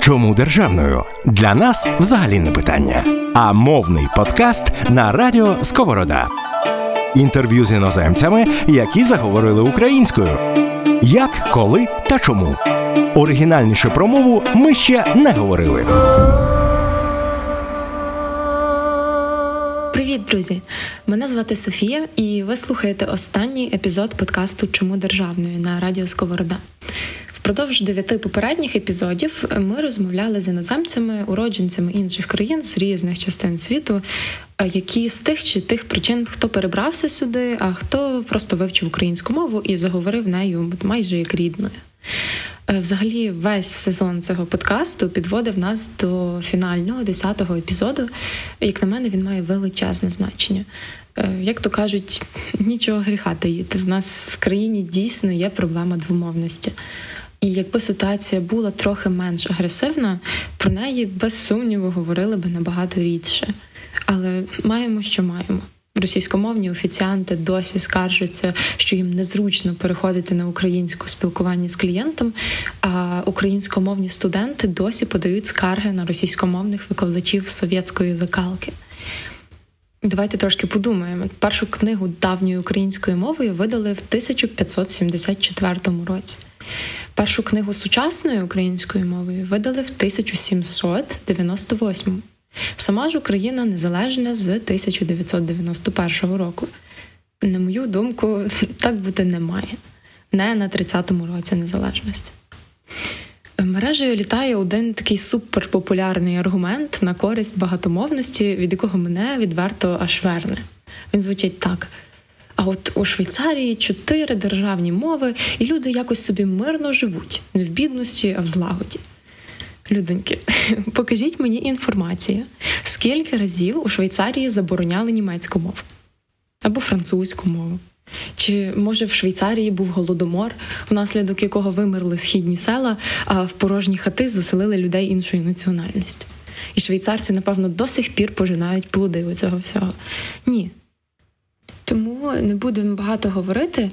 Чому державною? Для нас взагалі не питання. А мовний подкаст на радіо Сковорода. Інтерв'ю з іноземцями, які заговорили українською. Як, коли та чому. Оригінальніше про мову ми ще не говорили. Привіт, друзі! Мене звати Софія, і ви слухаєте останній епізод подкасту Чому державною на радіо Сковорода. Впродовж дев'яти попередніх епізодів ми розмовляли з іноземцями, уродженцями інших країн з різних частин світу, які з тих чи тих причин хто перебрався сюди, а хто просто вивчив українську мову і заговорив нею майже як рідною. Е, взагалі, весь сезон цього подкасту підводив нас до фінального десятого епізоду. Як на мене, він має величезне значення. Е, як то кажуть, нічого гріха таїти. В нас в країні дійсно є проблема двомовності. І якби ситуація була трохи менш агресивна, про неї без сумніву говорили би набагато рідше. Але маємо, що маємо. Російськомовні офіціанти досі скаржаться, що їм незручно переходити на українську спілкування з клієнтом. А українськомовні студенти досі подають скарги на російськомовних викладачів совєтської закалки. Давайте трошки подумаємо. Першу книгу давньої української мовою видали в 1574 році. Першу книгу сучасної української мовою видали в 1798 Сама ж Україна незалежна з 1991 року. На мою думку, так бути не має. Не на 30-му році незалежності. Мережею літає один такий суперпопулярний аргумент на користь багатомовності, від якого мене відверто аж верне. Він звучить так. А от у Швейцарії чотири державні мови, і люди якось собі мирно живуть, не в бідності, а в злагоді. Людоньки, покажіть мені інформацію, скільки разів у Швейцарії забороняли німецьку мову або французьку мову. Чи може в Швейцарії був голодомор, внаслідок якого вимерли східні села, а в порожні хати заселили людей іншої національності? І швейцарці, напевно, до сих пір пожинають плоди у цього всього. Ні. Тому не будемо багато говорити.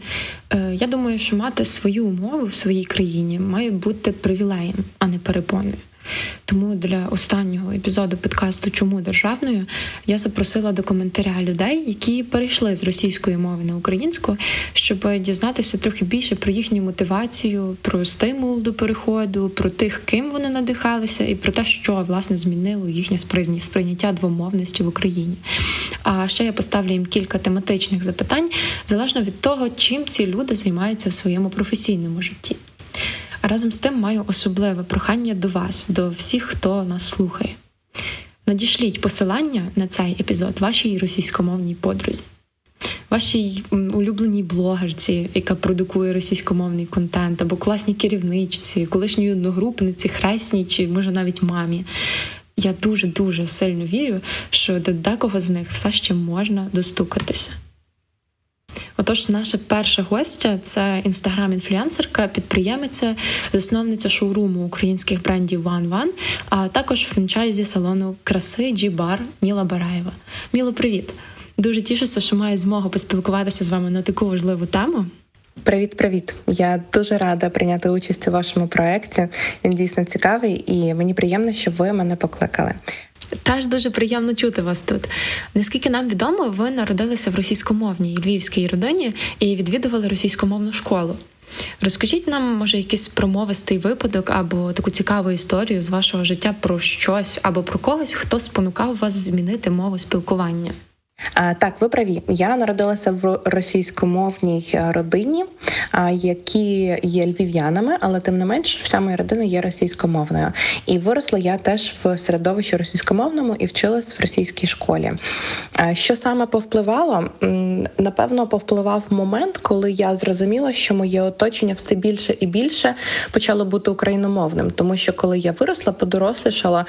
Е, я думаю, що мати свою мову в своїй країні має бути привілеєм, а не перепоною. Тому для останнього епізоду подкасту Чому державною я запросила до коментаря людей, які перейшли з російської мови на українську, щоб дізнатися трохи більше про їхню мотивацію, про стимул до переходу, про тих, ким вони надихалися, і про те, що власне змінило їхнє сприйняття двомовності в Україні. А ще я поставлю їм кілька тематичних запитань залежно від того, чим ці люди займаються в своєму професійному житті. Разом з тим маю особливе прохання до вас, до всіх, хто нас слухає. Надішліть посилання на цей епізод вашій російськомовній подрузі, вашій улюбленій блогерці, яка продукує російськомовний контент, або класній керівничці, колишній одногрупниці, хресній чи може навіть мамі. Я дуже дуже сильно вірю, що до декого з них все ще можна достукатися. Отож, наша перша гостя це інстаграм-інфлюенсерка, підприємиця, засновниця шоуруму українських брендів One One, а також франчайзі салону краси G-Bar Міла Бараєва. Міло, привіт! Дуже тішуся, що маю змогу поспілкуватися з вами на таку важливу тему. Привіт, привіт! Я дуже рада прийняти участь у вашому проєкті. Він дійсно цікавий, і мені приємно, що ви мене покликали. Теж дуже приємно чути вас тут. Наскільки нам відомо, ви народилися в російськомовній львівській родині і відвідували російськомовну школу. Розкажіть нам, може, якийсь промовистий випадок або таку цікаву історію з вашого життя про щось або про когось, хто спонукав вас змінити мову спілкування. Так, ви праві. Я народилася в російськомовній е, родині, які є львів'янами, але тим не менш, вся моя родина є російськомовною. І виросла я теж в середовищі російськомовному і вчилась в російській школі. Що саме повпливало? Напевно, повпливав момент, коли я зрозуміла, що моє оточення все більше і більше почало бути україномовним, тому що коли я виросла, подорослішала,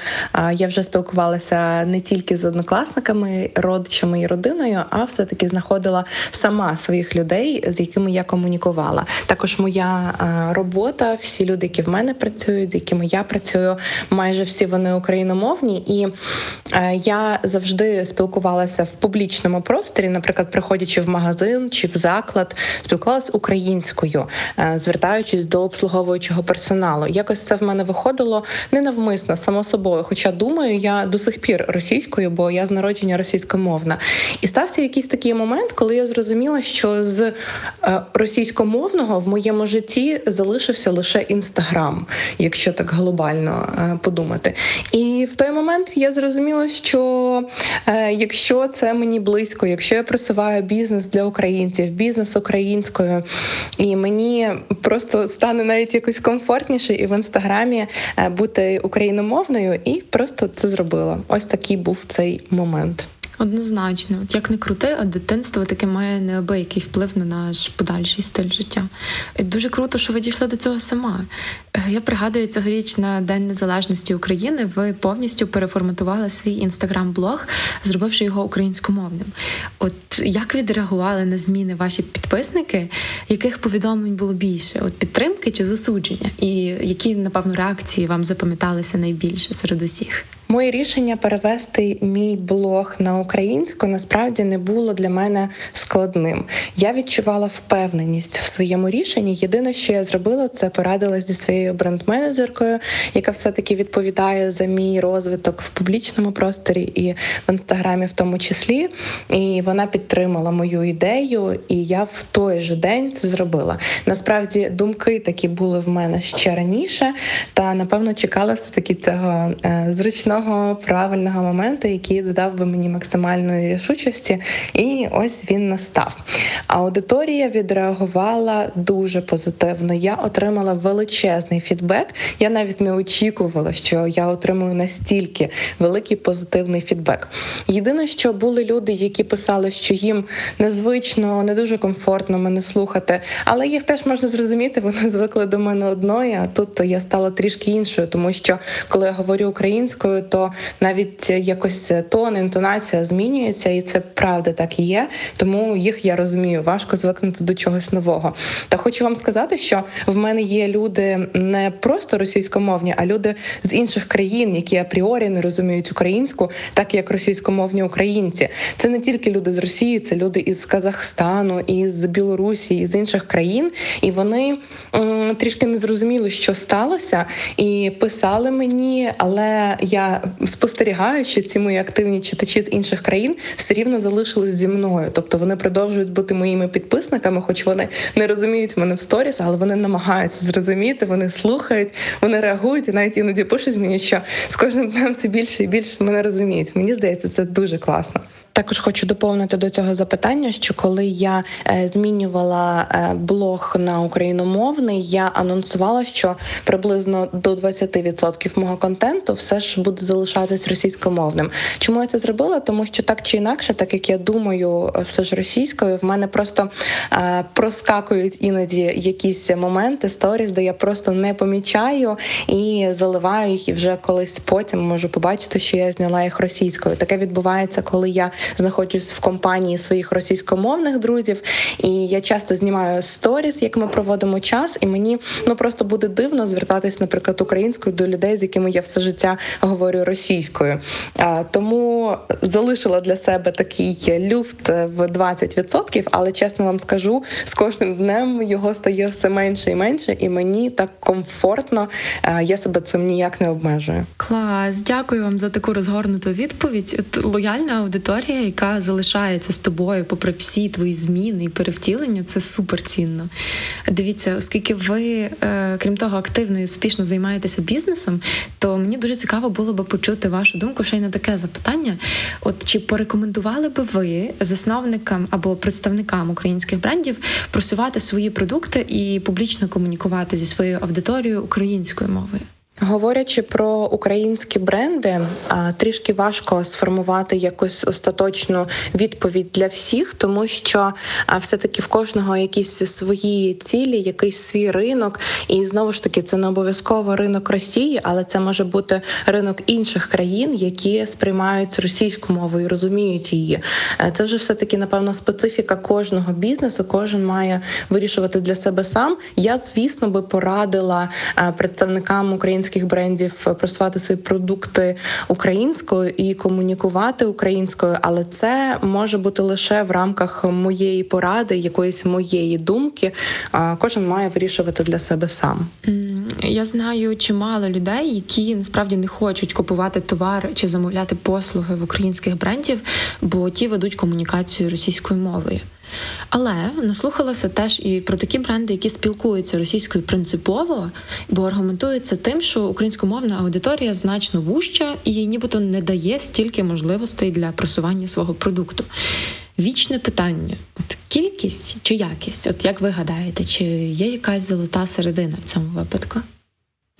я вже спілкувалася не тільки з однокласниками, родичами друзями і родиною, а все-таки знаходила сама своїх людей, з якими я комунікувала. Також моя е, робота, всі люди, які в мене працюють, з якими я працюю, майже всі вони україномовні, і е, я завжди спілкувалася в публічному просторі, наприклад, приходячи в магазин чи в заклад, спілкувалася українською, е, звертаючись до обслуговуючого персоналу. Якось це в мене виходило ненавмисно, само собою. Хоча думаю, я до сих пір російською, бо я з народження російськомовна. І стався якийсь такий момент, коли я зрозуміла, що з е, російськомовного в моєму житті залишився лише інстаграм, якщо так глобально е, подумати. І в той момент я зрозуміла, що е, якщо це мені близько, якщо я просуваю бізнес для українців, бізнес українською, і мені просто стане навіть якось комфортніше і в інстаграмі бути україномовною, і просто це зробила. Ось такий був цей момент. Однозначно, От як не крути, а дитинство таке має неабиякий вплив на наш подальший стиль життя. І Дуже круто, що ви дійшли до цього сама. Я пригадую цьогоріч на День Незалежності України. Ви повністю переформатували свій інстаграм-блог, зробивши його українськомовним. От як відреагували на зміни ваші підписники? Яких повідомлень було більше? От підтримки чи засудження? І які напевно реакції вам запам'яталися найбільше серед усіх? Моє рішення перевести мій блог на українську насправді не було для мене складним. Я відчувала впевненість в своєму рішенні. Єдине, що я зробила, це порадилась зі своєю бренд-менеджеркою, яка все-таки відповідає за мій розвиток в публічному просторі і в інстаграмі, в тому числі. І вона підтримала мою ідею, і я в той же день це зробила. Насправді думки такі були в мене ще раніше, та напевно чекала все таки цього е, зручного правильного моменту, який додав би мені максимальної рішучості, і ось він настав. Аудиторія відреагувала дуже позитивно. Я отримала величезний фідбек. Я навіть не очікувала, що я отримую настільки великий позитивний фідбек. Єдине, що були люди, які писали, що їм незвично, не дуже комфортно мене слухати, але їх теж можна зрозуміти. Вони звикли до мене одної, а тут я стала трішки іншою, тому що коли я говорю українською, то навіть якось тон, інтонація змінюється, і це правда так і є. Тому їх я розумію, важко звикнути до чогось нового. Та хочу вам сказати, що в мене є люди не просто російськомовні, а люди з інших країн, які апріорі не розуміють українську, так як російськомовні українці. Це не тільки люди з Росії, це люди із Казахстану, із Білорусі, із інших країн, і вони м, трішки не зрозуміли, що сталося, і писали мені, але я спостерігаючи ці мої активні читачі з інших країн, все рівно залишились зі мною. Тобто вони продовжують бути моїми підписниками, хоч вони не розуміють мене в сторіс, але вони намагаються зрозуміти, вони слухають, вони реагують і навіть іноді пишуть мені, що з кожним днем все більше і більше мене розуміють. Мені здається, це дуже класно. Також хочу доповнити до цього запитання, що коли я е, змінювала е, блог на україномовний, я анонсувала, що приблизно до 20% мого контенту все ж буде залишатись російськомовним. Чому я це зробила? Тому що так чи інакше, так як я думаю, все ж російською, в мене просто е, проскакують іноді якісь моменти сторіс, де я просто не помічаю і заливаю їх, і вже колись потім можу побачити, що я зняла їх російською. Таке відбувається, коли я знаходжусь в компанії своїх російськомовних друзів, і я часто знімаю сторіс, як ми проводимо час, і мені ну просто буде дивно звертатись, наприклад, українською до людей, з якими я все життя говорю російською. Тому залишила для себе такий люфт в 20%, але чесно вам скажу, з кожним днем його стає все менше і менше, і мені так комфортно. Я себе цим ніяк не обмежую. Клас, дякую вам за таку розгорнуту відповідь. Лояльна аудиторія аудиторія, яка залишається з тобою, попри всі твої зміни і перевтілення, це супер цінно. Дивіться, оскільки ви, е, крім того, активно і успішно займаєтеся бізнесом, то мені дуже цікаво було би почути вашу думку ще й на таке запитання. От чи порекомендували би ви засновникам або представникам українських брендів просувати свої продукти і публічно комунікувати зі своєю аудиторією українською мовою? Говорячи про українські бренди, трішки важко сформувати якусь остаточну відповідь для всіх, тому що все-таки в кожного якісь свої цілі, якийсь свій ринок, і знову ж таки це не обов'язково ринок Росії, але це може бути ринок інших країн, які сприймають російську мову і розуміють її. Е, це вже все таки напевно специфіка кожного бізнесу. Кожен має вирішувати для себе сам. Я звісно би порадила е, представникам українських українських брендів просувати свої продукти українською і комунікувати українською, але це може бути лише в рамках моєї поради, якоїсь моєї думки. Кожен має вирішувати для себе сам. Я знаю чимало людей, які насправді не хочуть купувати товар чи замовляти послуги в українських брендів, бо ті ведуть комунікацію російською мовою. Але наслухалася теж і про такі бренди, які спілкуються російською принципово, бо аргументуються тим, що українськомовна аудиторія значно вужча і нібито не дає стільки можливостей для просування свого продукту. Вічне питання: от кількість чи якість? От як ви гадаєте, чи є якась золота середина в цьому випадку?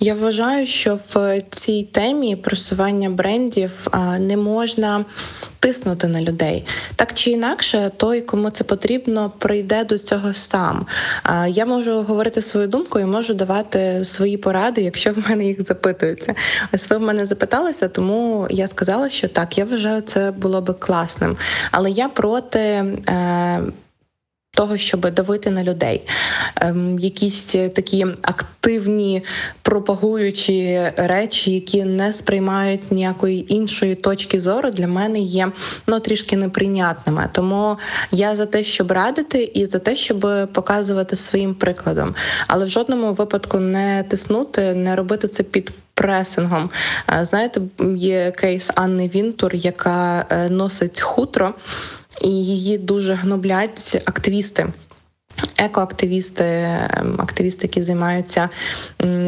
Я вважаю, що в цій темі просування брендів не можна тиснути на людей. Так чи інакше, той, кому це потрібно, прийде до цього сам. Я можу говорити свою думку і можу давати свої поради, якщо в мене їх запитуються. Ось ви в мене запиталися, тому я сказала, що так, я вважаю, це було би класним. Але я проти. Е, того, щоб давити на людей, ем, якісь такі активні пропагуючі речі, які не сприймають ніякої іншої точки зору, для мене є ну трішки неприйнятними. Тому я за те, щоб радити, і за те, щоб показувати своїм прикладом, але в жодному випадку не тиснути, не робити це під. Пресингом, знаєте, є кейс Анни Вінтур, яка е, носить хутро і її дуже гноблять активісти. Екоактивісти, ем, активісти, які займаються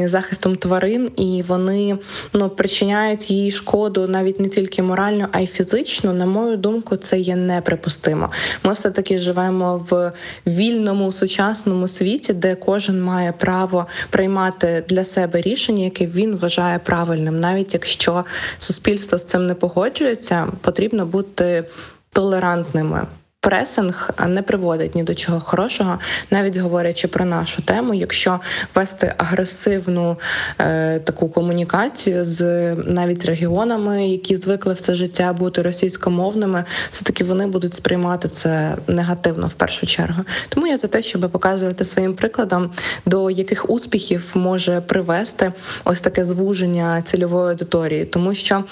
захистом тварин, і вони ну причиняють їй шкоду навіть не тільки морально, а й фізично. На мою думку, це є неприпустимо. Ми все таки живемо в вільному сучасному світі, де кожен має право приймати для себе рішення, яке він вважає правильним, навіть якщо суспільство з цим не погоджується, потрібно бути толерантними. Пресинг не приводить ні до чого хорошого, навіть говорячи про нашу тему. Якщо вести агресивну е, таку комунікацію з навіть регіонами, які звикли все життя бути російськомовними, все таки вони будуть сприймати це негативно в першу чергу. Тому я за те, щоб показувати своїм прикладом, до яких успіхів може привести ось таке звуження цільової аудиторії, тому що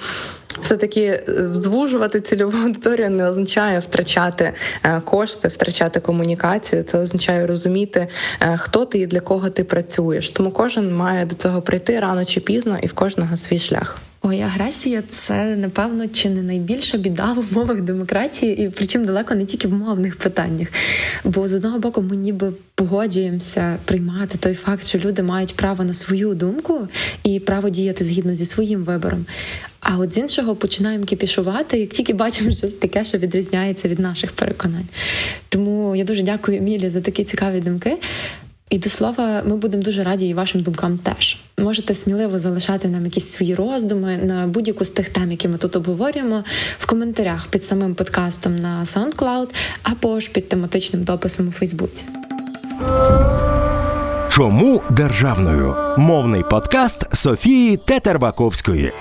все-таки е, звужувати цільову аудиторію не означає втрачати е, кошти, втрачати комунікацію. Це означає розуміти, е, хто ти і для кого ти працюєш. Тому кожен має до цього прийти рано чи пізно, і в кожного свій шлях. Ой, агресія це напевно чи не найбільша біда в умовах демократії, і причому далеко не тільки в мовних питаннях. Бо з одного боку ми ніби погоджуємося приймати той факт, що люди мають право на свою думку і право діяти згідно зі своїм вибором. А от з іншого починаємо кіпішувати, як тільки бачимо щось таке, що відрізняється від наших переконань. Тому я дуже дякую Емілі за такі цікаві думки. І до слова, ми будемо дуже раді і вашим думкам теж. Можете сміливо залишати нам якісь свої роздуми на будь-яку з тих тем, які ми тут обговорюємо, в коментарях під самим подкастом на SoundCloud або ж під тематичним дописом у Фейсбуці. Чому державною мовний подкаст Софії Тетербаковської?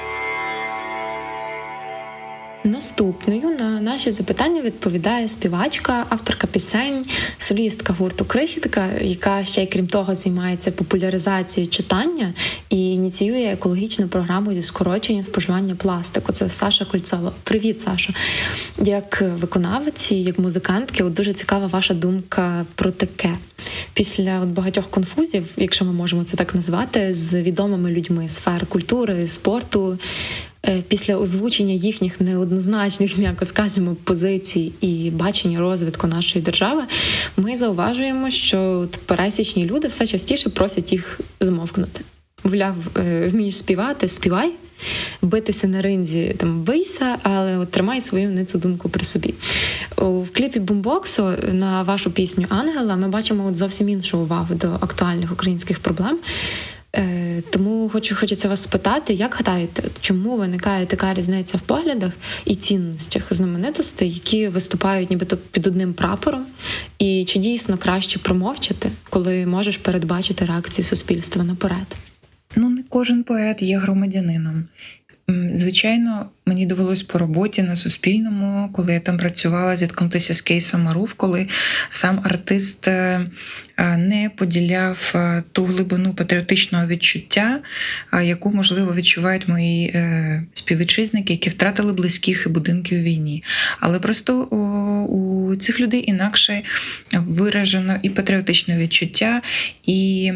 Наступною на наші запитання відповідає співачка, авторка пісень, солістка гурту Крихітка, яка ще й крім того займається популяризацією читання і ініціює екологічну програму зі скорочення споживання пластику. Це Саша Кольцова. Привіт, Саша! Як виконавиці, як музикантки, от дуже цікава ваша думка про таке. Після от багатьох конфузів, якщо ми можемо це так назвати, з відомими людьми сфер культури, спорту. Е, після озвучення їхніх неоднозначних, м'яко скажемо, позицій і бачення розвитку нашої держави, ми зауважуємо, що пересічні люди все частіше просять їх змовкнути. Мовляв, е, вмієш співати, співай, битися на ринзі там бийся, але от тримай свою ницю думку при собі. В кліпі бумбоксу на вашу пісню Ангела ми бачимо от зовсім іншу увагу до актуальних українських проблем. Е, Тому хочу хочеться вас спитати, як гадаєте, чому виникає така різниця в поглядах і цінностях знаменитостей, які виступають нібито під одним прапором, і чи дійсно краще промовчати, коли можеш передбачити реакцію суспільства наперед? Ну, не кожен поет є громадянином. Звичайно, мені довелось по роботі на Суспільному, коли я там працювала, зіткнутися з кейсом Маруф, коли сам артист е, е, не поділяв е, ту глибину патріотичного відчуття, яку, можливо, відчувають мої співвітчизники, які втратили близьких і будинки у війні. Але просто у цих людей інакше виражено і патріотичне відчуття, і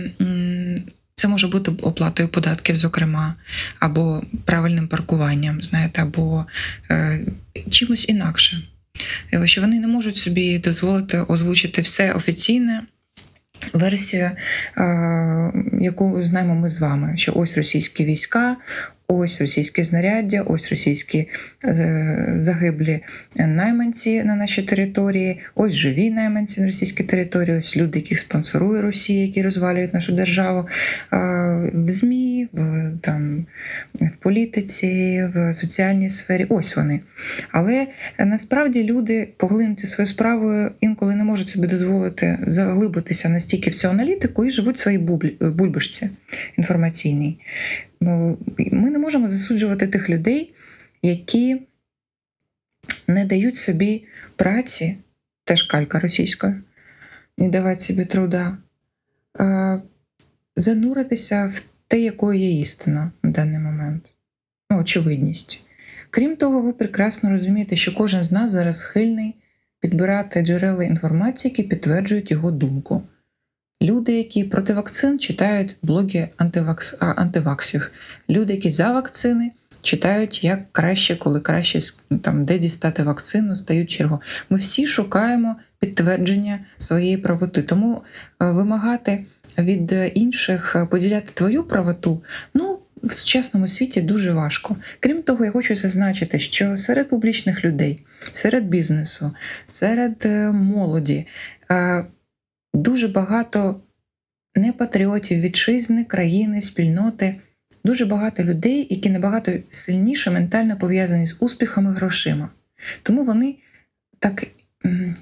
це може бути оплатою податків, зокрема, або правильним паркуванням, знаєте, або е, чимось інакше. Що вони не можуть собі дозволити озвучити все офіційне. Версію, е, яку знаємо ми з вами, що ось російські війська, ось російські знаряддя, ось російські е, загиблі найманці на нашій території, ось живі найманці на російській території, ось люди, яких спонсорує Росія, які розвалюють нашу державу е, в ЗМІ, в, там, в політиці, в соціальній сфері. Ось вони. Але е, насправді люди поглинуті своєю справою інколи не можуть собі дозволити заглибитися настільки в цю аналітику і живуть в своїй бубль- бульбашці інформаційній. Ну, Ми не можемо засуджувати тих людей, які не дають собі праці, теж калька російська, не давати собі труда, зануритися в те, якою є істина на даний момент. Ну, очевидність. Крім того, ви прекрасно розумієте, що кожен з нас зараз схильний підбирати джерела інформації, які підтверджують його думку. Люди, які проти вакцин, читають блоги антивакс... антиваксів. Люди, які за вакцини, читають, як краще, коли краще там, де дістати вакцину, стають чергу. Ми всі шукаємо підтвердження своєї правоти. Тому е, вимагати від інших е, поділяти твою правоту, ну. В сучасному світі дуже важко. Крім того, я хочу зазначити, що серед публічних людей, серед бізнесу, серед е, молоді дуже багато не патріотів вітчизни, країни, спільноти, дуже багато людей, які набагато сильніше ментально пов'язані з успіхами грошима. Тому вони так,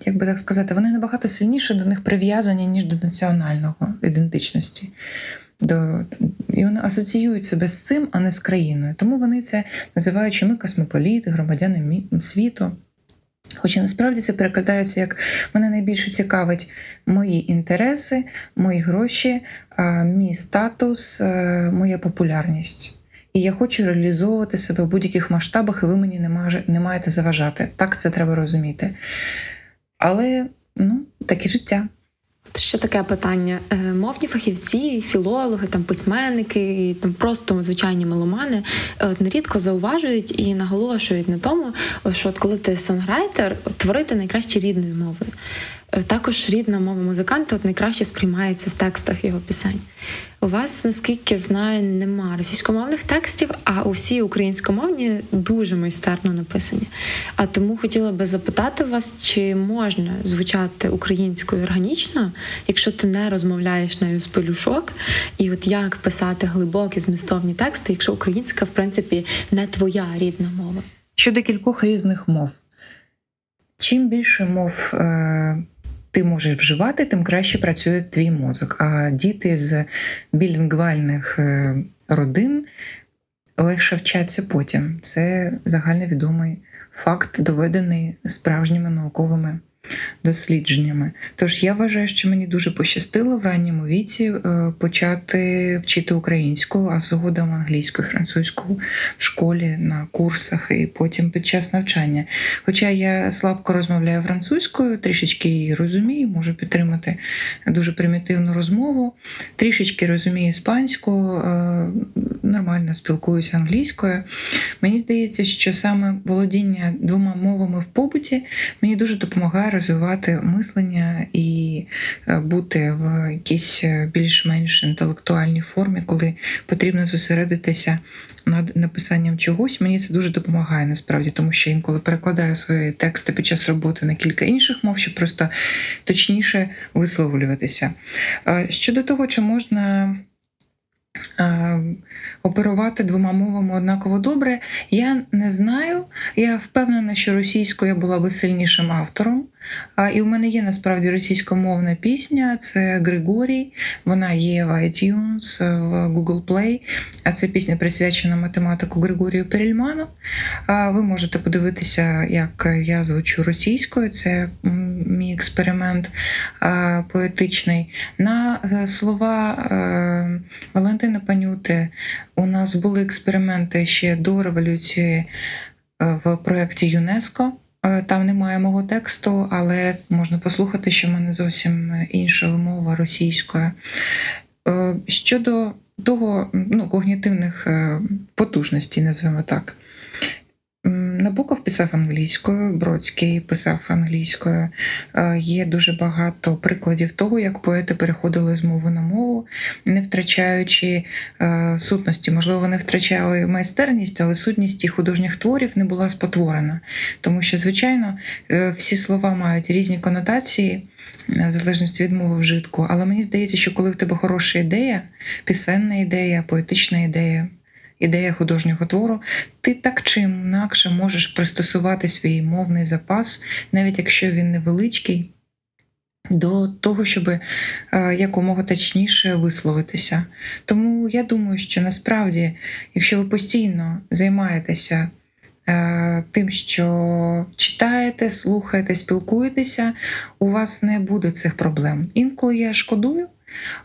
як би так сказати, вони набагато сильніше до них прив'язані, ніж до національного ідентичності. До, і вони асоціюють себе з цим, а не з країною. Тому вони це називають, що ми космополіти, громадяни світу. Хоча насправді це перекладається як мене найбільше цікавить мої інтереси, мої гроші, мій статус, е, моя популярність. І я хочу реалізовувати себе в будь-яких масштабах, і ви мені не, не маєте заважати. Так це треба розуміти. Але ну, таке життя. Ще таке питання: Е, мовні фахівці, філологи, там письменники, і там просто звичайні меломани е, от нерідко зауважують і наголошують на тому, що от коли ти сонграйтер, творити найкраще рідною мовою. Е, Також рідна мова музиканта от найкраще сприймається в текстах його пісень. У вас, наскільки знаю, нема російськомовних текстів, а усі українськомовні дуже майстерно написані. А тому хотіла би запитати вас, чи можна звучати українською органічно, якщо ти не розмовляєш нею з пелюшок, і от як писати глибокі змістовні тексти, якщо українська, в принципі, не твоя рідна мова. Щодо кількох різних мов. Чим більше мов е, ти можеш вживати, тим краще працює твій мозок. А діти з білінгвальних е, родин легше вчаться потім. Це загальновідомий факт, доведений справжніми науковими дослідженнями. Тож я вважаю, що мені дуже пощастило в ранньому віці е, почати вчити українську, а згодом англійську, французьку в школі на курсах і потім під час навчання. Хоча я слабко розмовляю французькою, трішечки її розумію, можу підтримати дуже примітивну розмову, трішечки розумію іспанську, е, нормально спілкуюся англійською. Мені здається, що саме володіння двома мовами в побуті мені дуже допомагає розвивати мислення і е, бути в якійсь е, більш-менш інтелектуальній формі, коли потрібно зосередитися над написанням чогось. Мені це дуже допомагає насправді, тому що інколи перекладаю свої тексти під час роботи на кілька інших мов, щоб просто точніше висловлюватися. Е, Щодо того, чи можна оперувати двома мовами однаково добре. Я не знаю. Я впевнена, що російською я була би сильнішим автором. І в мене є насправді російськомовна пісня. Це Григорій. Вона є в iTunes, в Google Play. А це пісня присвячена математику Григорію Перельману. Ви можете подивитися, як я звучу російською. Це мій експеримент поетичний. На е, слова е, Валентина Панюти у нас були експерименти ще до революції е, в проєкті ЮНЕСКО. Е, Там немає мого тексту, але можна послухати, що в мене зовсім інша вимова російською. Е, Щодо того, ну, когнітивних е, потужностей, назвемо так. М, Набоков писав англійською, Бродський писав англійською. Е, Є дуже багато прикладів того, як поети переходили з мови на мову, не втрачаючи е, сутності. Можливо, вони втрачали майстерність, але сутність їх художніх творів не була спотворена. Тому що, звичайно, е, всі слова мають різні конотації, в залежності від мови вжитку. Але мені здається, що коли в тебе хороша ідея, пісенна ідея, поетична ідея, ідея художнього твору, ти так чи інакше можеш пристосувати свій мовний запас, навіть якщо він невеличкий, до того, щоб е, якомога точніше висловитися. Тому я думаю, що насправді, якщо ви постійно займаєтеся е, тим, що читаєте, слухаєте, спілкуєтеся, у вас не буде цих проблем. Інколи я шкодую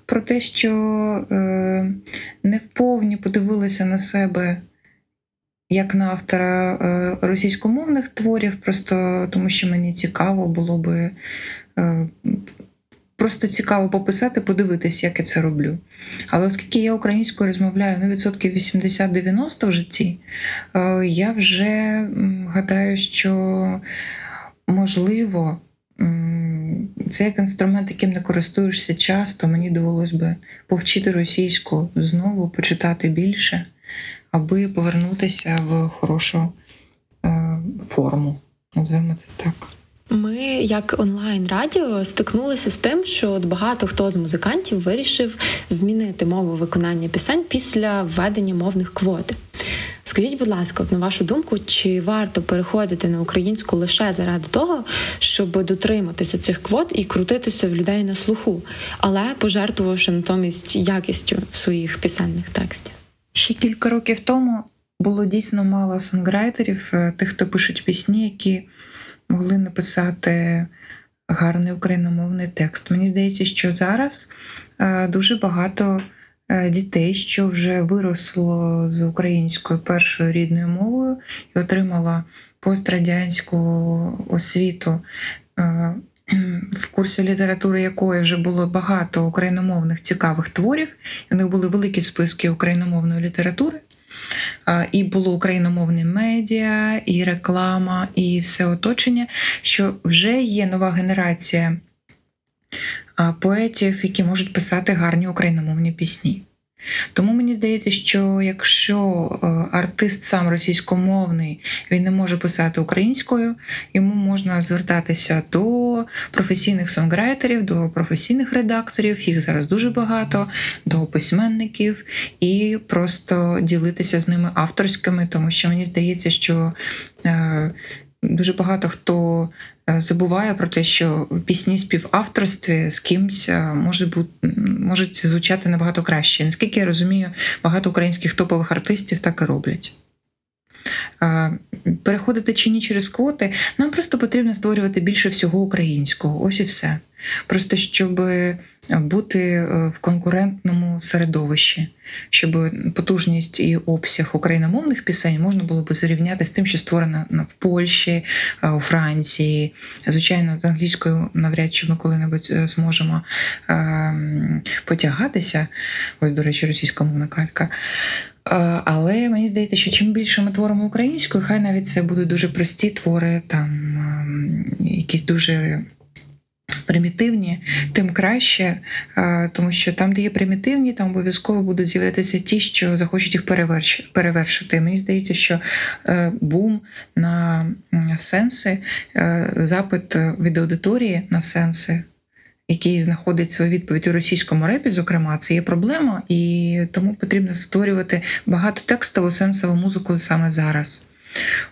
про те, що е, не вповні подивилася на себе як на автора е, російськомовних творів, просто тому що мені цікаво було би. е, Просто цікаво пописати, подивитись, як я це роблю. Але оскільки я українською розмовляю ну, відсотків 80-90 в житті, я вже гадаю, що можливо це як інструмент, яким не користуєшся часто. Мені довелось би повчити російську знову, почитати більше, аби повернутися в хорошу е, форму. Назвемо це так. Ми, як онлайн радіо, стикнулися з тим, що от багато хто з музикантів вирішив змінити мову виконання пісень після введення мовних квот. Скажіть, будь ласка, на вашу думку, чи варто переходити на українську лише заради того, щоб дотриматися цих квот і крутитися в людей на слуху, але пожертвувавши натомість якістю своїх пісенних текстів? Ще кілька років тому було дійсно мало сонграйтерів, е, тих, хто пишуть пісні, які могли написати гарний україномовний текст. Мені здається, що зараз е, дуже багато дітей, що вже виросло з українською першою рідною мовою і отримало пострадянську освіту. е, В курсі літератури якої вже було багато україномовних цікавих творів, і них були великі списки україномовної літератури. І було україномовне медіа, і реклама, і все оточення, що вже є нова генерація поетів, які можуть писати гарні україномовні пісні. Тому мені здається, що якщо е, артист сам російськомовний, він не може писати українською, йому можна звертатися до професійних сонграйтерів, до професійних редакторів, їх зараз дуже багато, до письменників, і просто ділитися з ними авторськими, тому що мені здається, що е, дуже багато хто е, забуває про те, що пісні співавторстві з кимсь е, може бути, можуть звучати набагато краще. Наскільки я розумію, багато українських топових артистів так і роблять. Е, Переходити чи ні через квоти, нам просто потрібно створювати більше всього українського. Ось і все. Просто щоб бути е, в конкурентному середовищі, щоб потужність і обсяг україномовних пісень можна було би зарівняти з тим, що створено в Польщі, е, у Франції. Звичайно, з англійською навряд чи ми коли-небудь е, зможемо е, потягатися. Ось, до речі, російськомовна калька. Е, Але мені здається, що чим більше ми творимо українською, хай навіть це будуть дуже прості твори, там ем, якісь дуже примітивні, тим краще, е, тому що там, де є примітивні, там обов'язково будуть з'являтися ті, що захочуть їх переверш- перевершити. Мені здається, що е, бум на сенси, запит від аудиторії на сенси. Який знаходить свою відповідь у російському репі, зокрема, це є проблема, і тому потрібно створювати багато текстову сенсову музику саме зараз.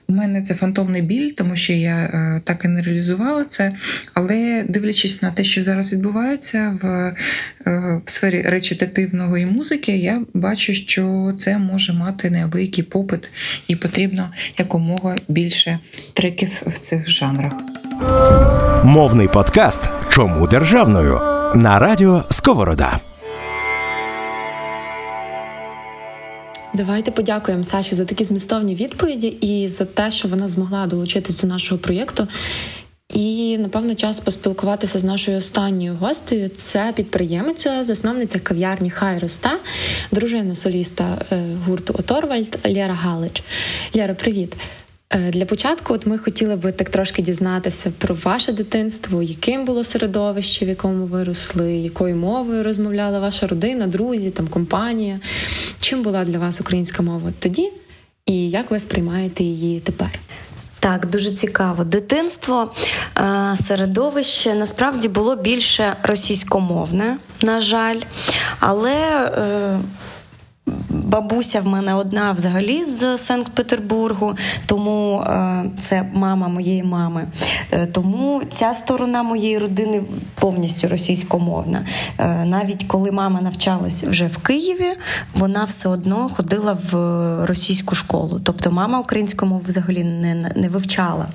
У мене це фантомний біль, тому що я е, так і не реалізувала це. Але дивлячись на те, що зараз відбувається в е, в сфері речитативної музики, я бачу, що це може мати неабиякий попит, і потрібно якомога більше треків в цих жанрах. Мовний подкаст Чому державною на радіо Сковорода. Давайте подякуємо Саші за такі змістовні відповіді і за те, що вона змогла долучитись до нашого проєкту. І напевно час поспілкуватися з нашою останньою гостею. Це підприємиця, засновниця кав'ярні Хай Роста, дружина соліста е, гурту Оторвальд Лєра Галич. Лєра, привіт! Е, для початку, от ми хотіли би так трошки дізнатися про ваше дитинство, яким було середовище, в якому ви росли, якою мовою розмовляла ваша родина, друзі, там компанія. Чим була для вас українська мова тоді, і як ви сприймаєте її тепер? Так, дуже цікаво. Дитинство е, середовище насправді було більше російськомовне, на жаль, але. Бабуся в мене одна взагалі з Санкт-Петербургу, тому е, це мама моєї мами. Е, тому ця сторона моєї родини повністю російськомовна. Е, навіть коли мама навчалась вже в Києві, вона все одно ходила в російську школу. Тобто мама українську мову взагалі не не вивчала.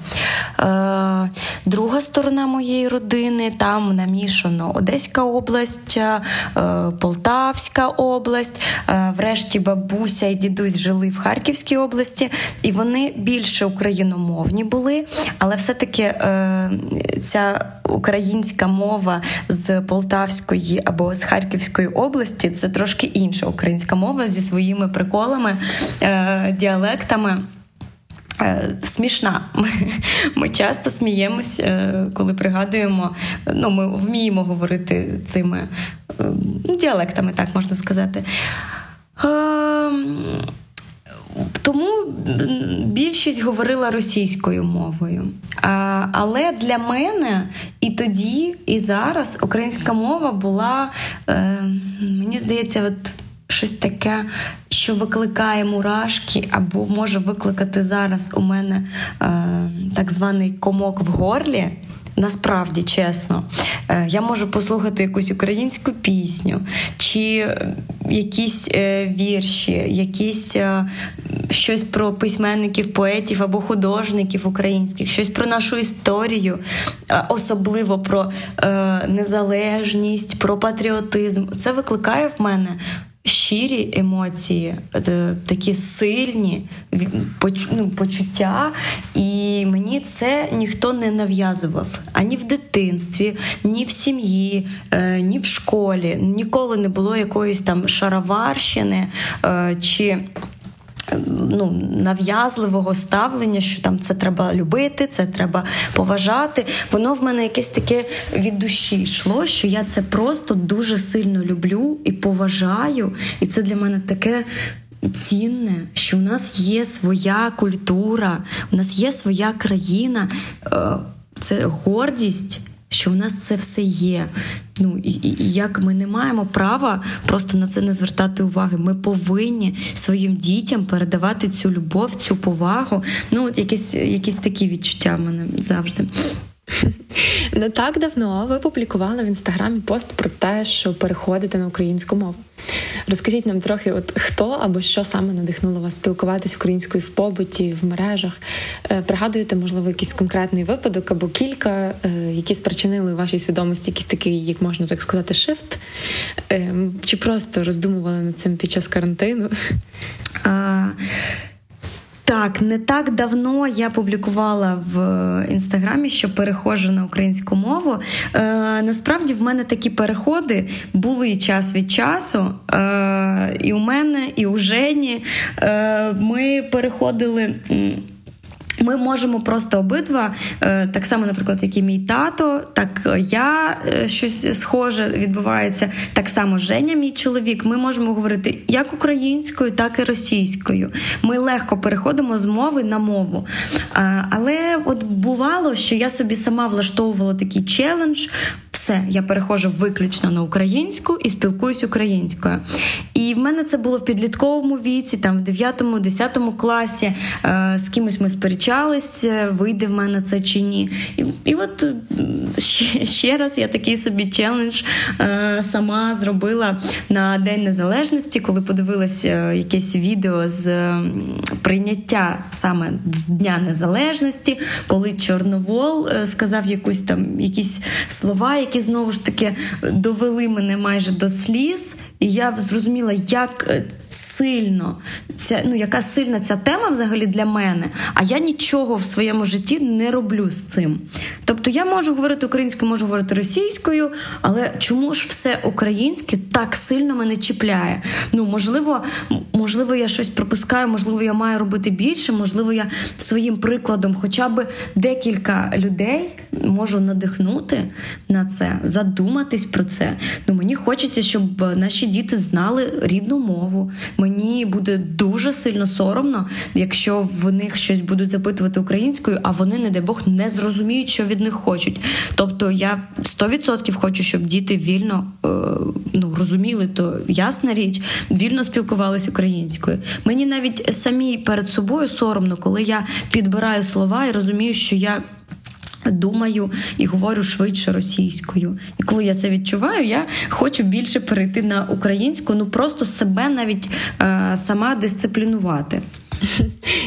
Друга сторона моєї родини там намішано Одеська область, Полтавська область. Врешті бабуся і дідусь жили в Харківській області, і вони більше україномовні були, але все-таки е, ця українська мова з Полтавської або з Харківської області це трошки інша українська мова зі своїми приколами, е, діалектами. Е, смішна. Ми ми часто сміємось, е, коли пригадуємо. Ну, Ми вміємо говорити цими е, діалектами, так можна сказати. Ем, тому більшість говорила російською мовою. А, Але для мене і тоді, і зараз українська мова була, е, мені здається, от щось таке, що викликає мурашки, або може викликати зараз у мене е, так званий комок в горлі. Насправді чесно, е, я можу послухати якусь українську пісню, чи е, якісь е, вірші, якісь щось про письменників, поетів або художників українських, щось про нашу історію, особливо про незалежність, про патріотизм. Це викликає в мене щирі емоції, е, такі сильні ну, почуття, і мені це ніхто не нав'язував ані в дитинстві, ні в сім'ї, е, ні в школі. Ніколи не було якоїсь там шароварщини е, чи ну, нав'язливого ставлення, що там це треба любити, це треба поважати. Воно в мене якесь таке від душі йшло, що я це просто дуже сильно люблю і поважаю. І це для мене таке. Цінне, що у нас є своя культура, у нас є своя країна, е, це гордість що в нас це все є. Ну і, і як ми не маємо права просто на це не звертати уваги. Ми повинні своїм дітям передавати цю любов, цю повагу. Ну, от якісь, якісь такі відчуття в мене завжди. Не так давно ви публікували в інстаграмі пост про те, що переходите на українську мову. Розкажіть нам трохи, от хто або що саме надихнуло вас спілкуватись українською в побуті, в мережах. Е, пригадуєте, можливо, якийсь конкретний випадок або кілька, е, які спричинили у вашій свідомості якийсь такий, як можна так сказати, шифт? Е, чи просто роздумували над цим під час карантину? А... Так, не так давно я публікувала в інстаграмі, що перехожу на українську мову. Е, Насправді в мене такі переходи були час від часу. Е, І у мене, і у Жені. Е, Ми переходили Ми можемо просто обидва, е, так само, наприклад, як і мій тато, так я е, щось схоже відбувається. Так само Женя, мій чоловік. Ми можемо говорити як українською, так і російською. Ми легко переходимо з мови на мову. Але от бувало, що я собі сама влаштовувала такий челендж. Все, я переходжу виключно на українську і спілкуюсь українською. І в мене це було в підлітковому віці, там в 9-10 класі. Е, з кимось ми сперечались, е, вийде в мене це чи ні. І і от ще, ще раз я такий собі челендж е, сама зробила на День Незалежності, коли подивилася якесь відео з прийняття саме з Дня Незалежності, коли Чорновол сказав якусь там якісь слова, які знову ж таки довели мене майже до сліз, і я зрозуміла, як е, сильно ця ну яка сильна ця тема взагалі для мене. А я нічого в своєму житті не роблю з цим. Тобто я можу говорити українською, можу говорити російською, але чому ж все українське так сильно мене чіпляє? Ну можливо, можливо, я щось пропускаю, можливо, я маю робити більше, можливо, я своїм прикладом, хоча б декілька людей можу надихнути на це, задуматись про це. Ну мені хочеться, щоб наші діти знали рідну мову. Мені буде дуже сильно соромно, якщо в них щось будуть запитувати українською, а вони, не дай Бог, не зрозуміють, що від них хочуть. Тобто я 100% хочу, щоб діти вільно е, ну розуміли, то ясна річ, вільно спілкувалися українською. Мені навіть самі перед собою соромно, коли я підбираю слова і розумію, що я. Думаю і говорю швидше російською. І коли я це відчуваю, я хочу більше перейти на українську, ну просто себе навіть е, сама дисциплінувати.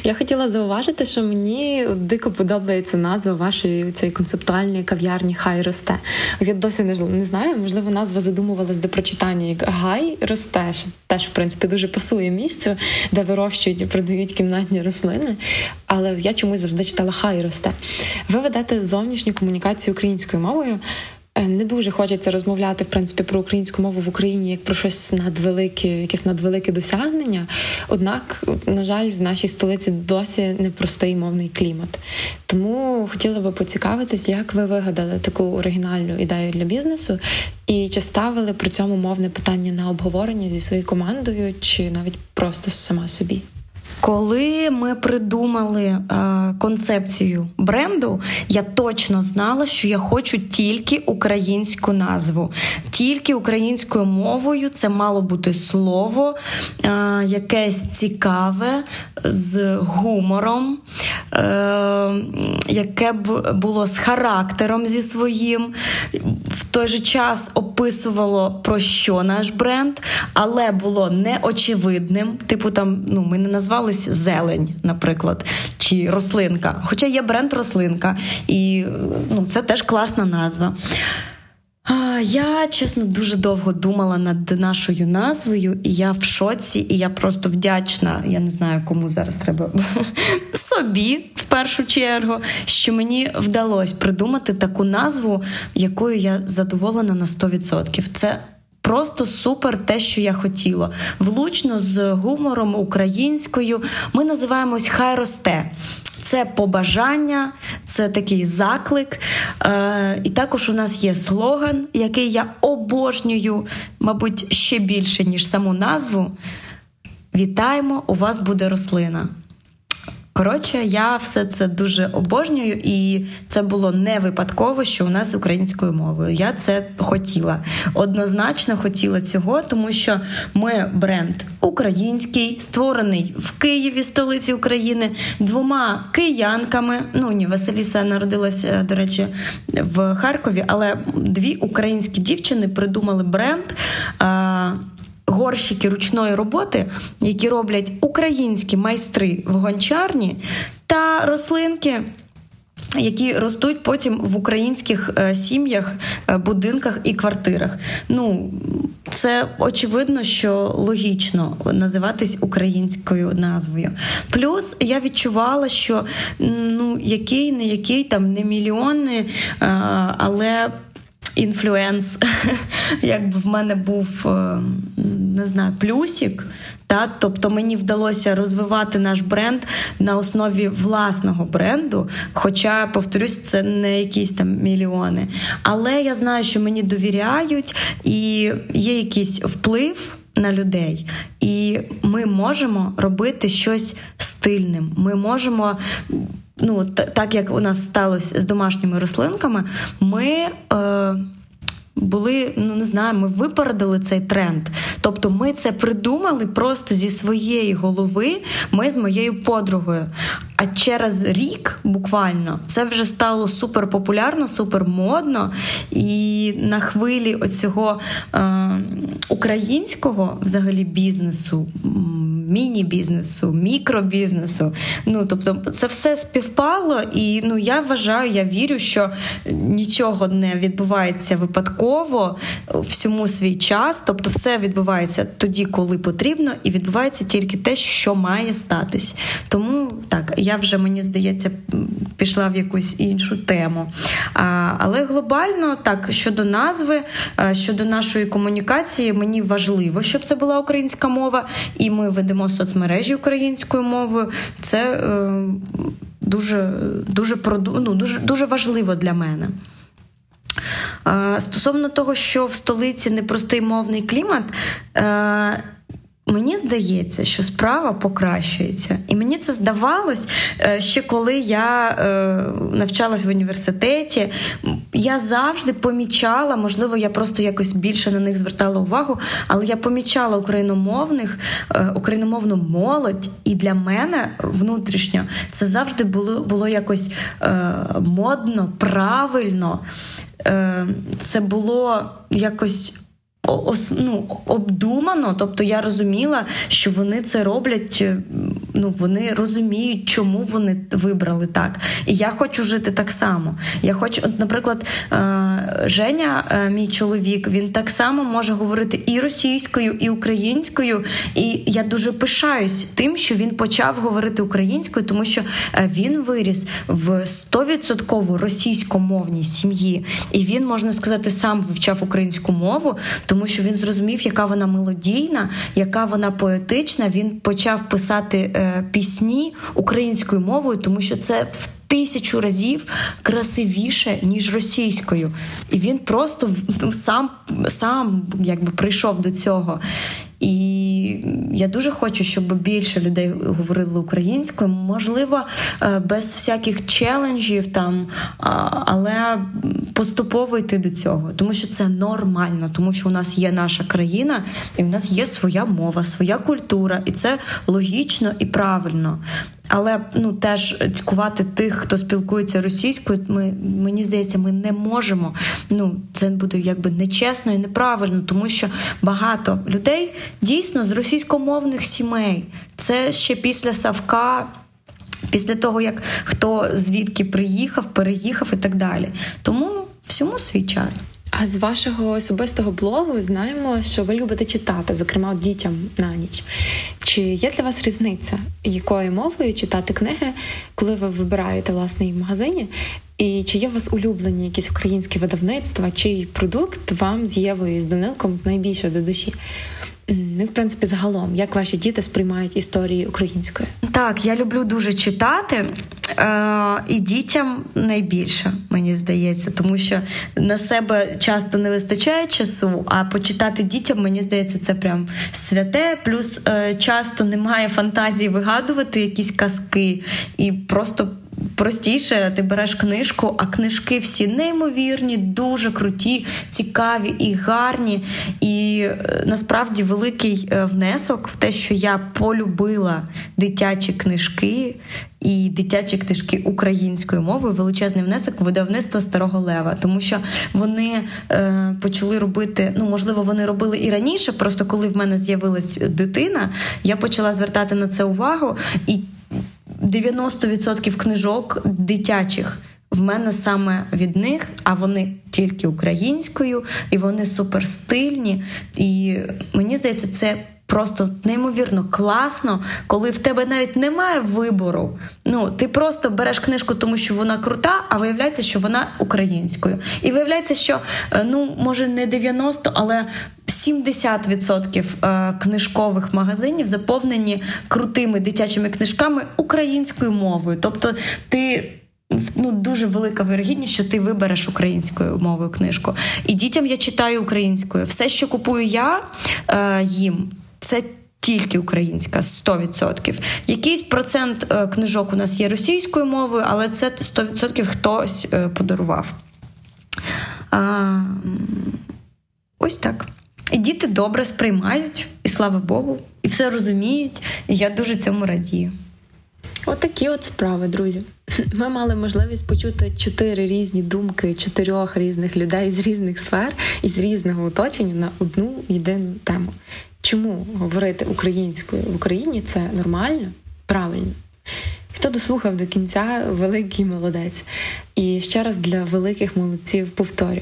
Я хотіла зауважити, що мені дико подобається назва вашої цієї концептуальної кав'ярні Хай росте. Я досі не не знаю, можливо, назва задумувалась до прочитання як Гай росте, що теж в принципі дуже пасує місцю, де вирощують і продають кімнатні рослини. Але я чомусь завжди читала Хай росте. Ви ведете зовнішню комунікацію українською мовою. Е, не дуже хочеться розмовляти в принципі про українську мову в Україні як про щось надвелике, якесь надвелике досягнення. Однак, на жаль, в нашій столиці досі непростий мовний клімат. Тому хотіла би поцікавитись, як ви вигадали таку оригінальну ідею для бізнесу, і чи ставили при цьому мовне питання на обговорення зі своєю командою, чи навіть просто сама собі. Коли ми придумали е, концепцію бренду, я точно знала, що я хочу тільки українську назву, тільки українською мовою це мало бути слово, е, якесь цікаве з гумором, е, яке б було з характером зі своїм, в той же час описувало про що наш бренд, але було неочевидним. Типу, там ну ми не назвали називались зелень, наприклад, чи рослинка. Хоча є бренд рослинка, і ну, це теж класна назва. Я чесно дуже довго думала над нашою назвою, і я в шоці, і я просто вдячна. Я не знаю, кому зараз треба собі в першу чергу, що мені вдалося придумати таку назву, якою я задоволена на 100%. Це Просто супер те, що я хотіла. Влучно з гумором українською. Ми називаємось Хай росте. Це побажання, це такий заклик. Е, І також у нас є слоган, який я обожнюю, мабуть, ще більше, ніж саму назву. Вітаємо! У вас буде рослина. Коротше, я все це дуже обожнюю, і це було не випадково, що у нас українською мовою. Я це хотіла. Однозначно хотіла цього, тому що ми бренд український, створений в Києві, столиці України, двома киянками. Ну ні, Василіса народилася, до речі, в Харкові, але дві українські дівчини придумали бренд горщики ручної роботи, які роблять українські майстри в гончарні, та рослинки. Які ростуть потім в українських е, сім'ях, е, будинках і квартирах. Ну це очевидно, що логічно називатись українською назвою. Плюс я відчувала, що ну який не який там не мільйони, е, але інфлюенс, якби в мене був е, не знаю, плюсик, Та, Тобто мені вдалося розвивати наш бренд на основі власного бренду. Хоча, повторюсь, це не якісь там мільйони. Але я знаю, що мені довіряють, і є якийсь вплив. На людей, і ми можемо робити щось стильним. Ми можемо, ну так як у нас сталося з домашніми рослинками, ми. Е, були, ну не знаю, ми випередили цей тренд. Тобто ми це придумали просто зі своєї голови, ми з моєю подругою. А через рік буквально це вже стало супер популярно, супер модно. І на хвилі оцього е, українського взагалі бізнесу міні-бізнесу, мікробізнесу. Ну тобто, це все співпало, і ну я вважаю, я вірю, що нічого не відбувається випадково всьому свій час. Тобто, все відбувається тоді, коли потрібно, і відбувається тільки те, що має статись. Тому так, я вже мені здається пішла в якусь іншу тему. А, Але глобально так щодо назви, щодо нашої комунікації, мені важливо, щоб це була українська мова, і ми ведемо ведемо соцмережі українською мовою. Це е, дуже дуже, ну, дуже, дуже важливо для мене. Е, стосовно того, що в столиці непростий мовний клімат, е, Мені здається, що справа покращується, і мені це здавалось е, ще коли я е, навчалась в університеті. Я завжди помічала, можливо, я просто якось більше на них звертала увагу, але я помічала україномовних, е, україномовну молодь, і для мене внутрішньо це завжди було було якось модно, правильно. Це було якось ну, обдумано, тобто я розуміла, що вони це роблять. Е, ну вони розуміють, чому вони вибрали так. І я хочу жити так само. Я хочу, от, наприклад, е, Женя, е, мій чоловік, він так само може говорити і російською, і українською. І я дуже пишаюсь тим, що він почав говорити українською, тому що він виріс в 100% російськомовній сім'ї, і він можна сказати сам вивчав українську мову. Тому що він зрозумів, яка вона мелодійна, яка вона поетична. Він почав писати е, пісні українською мовою, тому що це в тисячу разів красивіше ніж російською, і він просто ну, сам сам якби прийшов до цього. І я дуже хочу, щоб більше людей говорили українською, можливо, е, без всяких челенджів там, але поступово йти до цього, тому що це нормально, тому що у нас є наша країна, і в нас є своя мова, своя культура, і це логічно і правильно. Але ну теж цькувати тих, хто спілкується російською, ми мені здається, ми не можемо. Ну це буде якби нечесно і неправильно, тому що багато людей дійсно з російськомовних сімей. Це ще після Савка. Після того, як хто звідки приїхав, переїхав і так далі. Тому всьому свій час. А з вашого особистого блогу знаємо, що ви любите читати, зокрема дітям на ніч. Чи є для вас різниця, якою мовою читати книги, коли ви вибираєте власне в магазині? І чи є у вас улюблені якісь українські видавництва, чий продукт вам з Євою і з Данилком найбільше до душі? Ну, в принципі, загалом, як ваші діти сприймають історії українською? Так, я люблю дуже читати, е- і дітям найбільше, мені здається, тому що на себе часто не вистачає часу, а почитати дітям, мені здається, це прям святе. Плюс е- часто немає фантазії вигадувати якісь казки і просто простіше ти береш книжку, а книжки всі неймовірні, дуже круті, цікаві і гарні. І е, насправді великий е, внесок в те, що я полюбила дитячі книжки. І дитячі книжки українською мовою величезний внесок видавництва старого лева, тому що вони е, почали робити. Ну можливо, вони робили і раніше. Просто коли в мене з'явилась дитина, я почала звертати на це увагу і 90% книжок дитячих в мене саме від них, а вони тільки українською, і вони суперстильні. І мені здається, це просто неймовірно класно, коли в тебе навіть немає вибору. Ну, ти просто береш книжку, тому що вона крута, а виявляється, що вона українською. І виявляється, що е, ну може не 90, але 70% е, книжкових магазинів заповнені крутими дитячими книжками українською мовою. Тобто, ти. Ну, дуже велика вирогідність, що ти вибереш українською мовою книжку. І дітям я читаю українською. Все, що купую я е, їм, це тільки українська, 100%. Якийсь процент е, книжок у нас є російською мовою, але це 100% хтось е, подарував. А, ось так. І діти добре сприймають, і слава Богу, і все розуміють, і я дуже цьому радію. Отакі от справи, друзі. Ми мали можливість почути чотири різні думки чотирьох різних людей з різних сфер і з різного оточення на одну єдину тему. Чому говорити українською в Україні це нормально, правильно? Хто дослухав до кінця, великий молодець. І ще раз для великих молодців повторю.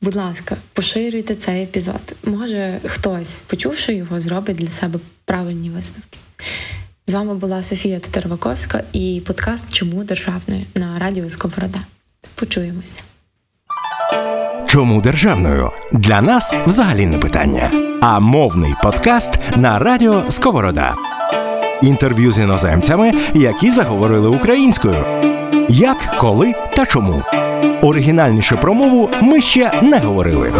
Будь ласка, поширюйте цей епізод. Може, хтось, почувши його, зробить для себе правильні висновки. З вами була Софія Тетерваковська і подкаст Чому державною на радіо Сковорода. Почуємося. Чому державною? Для нас взагалі не питання. А мовний подкаст на радіо Сковорода. Інтерв'ю з іноземцями, які заговорили українською. Як, коли та чому. Оригінальніше про мову ми ще не говорили.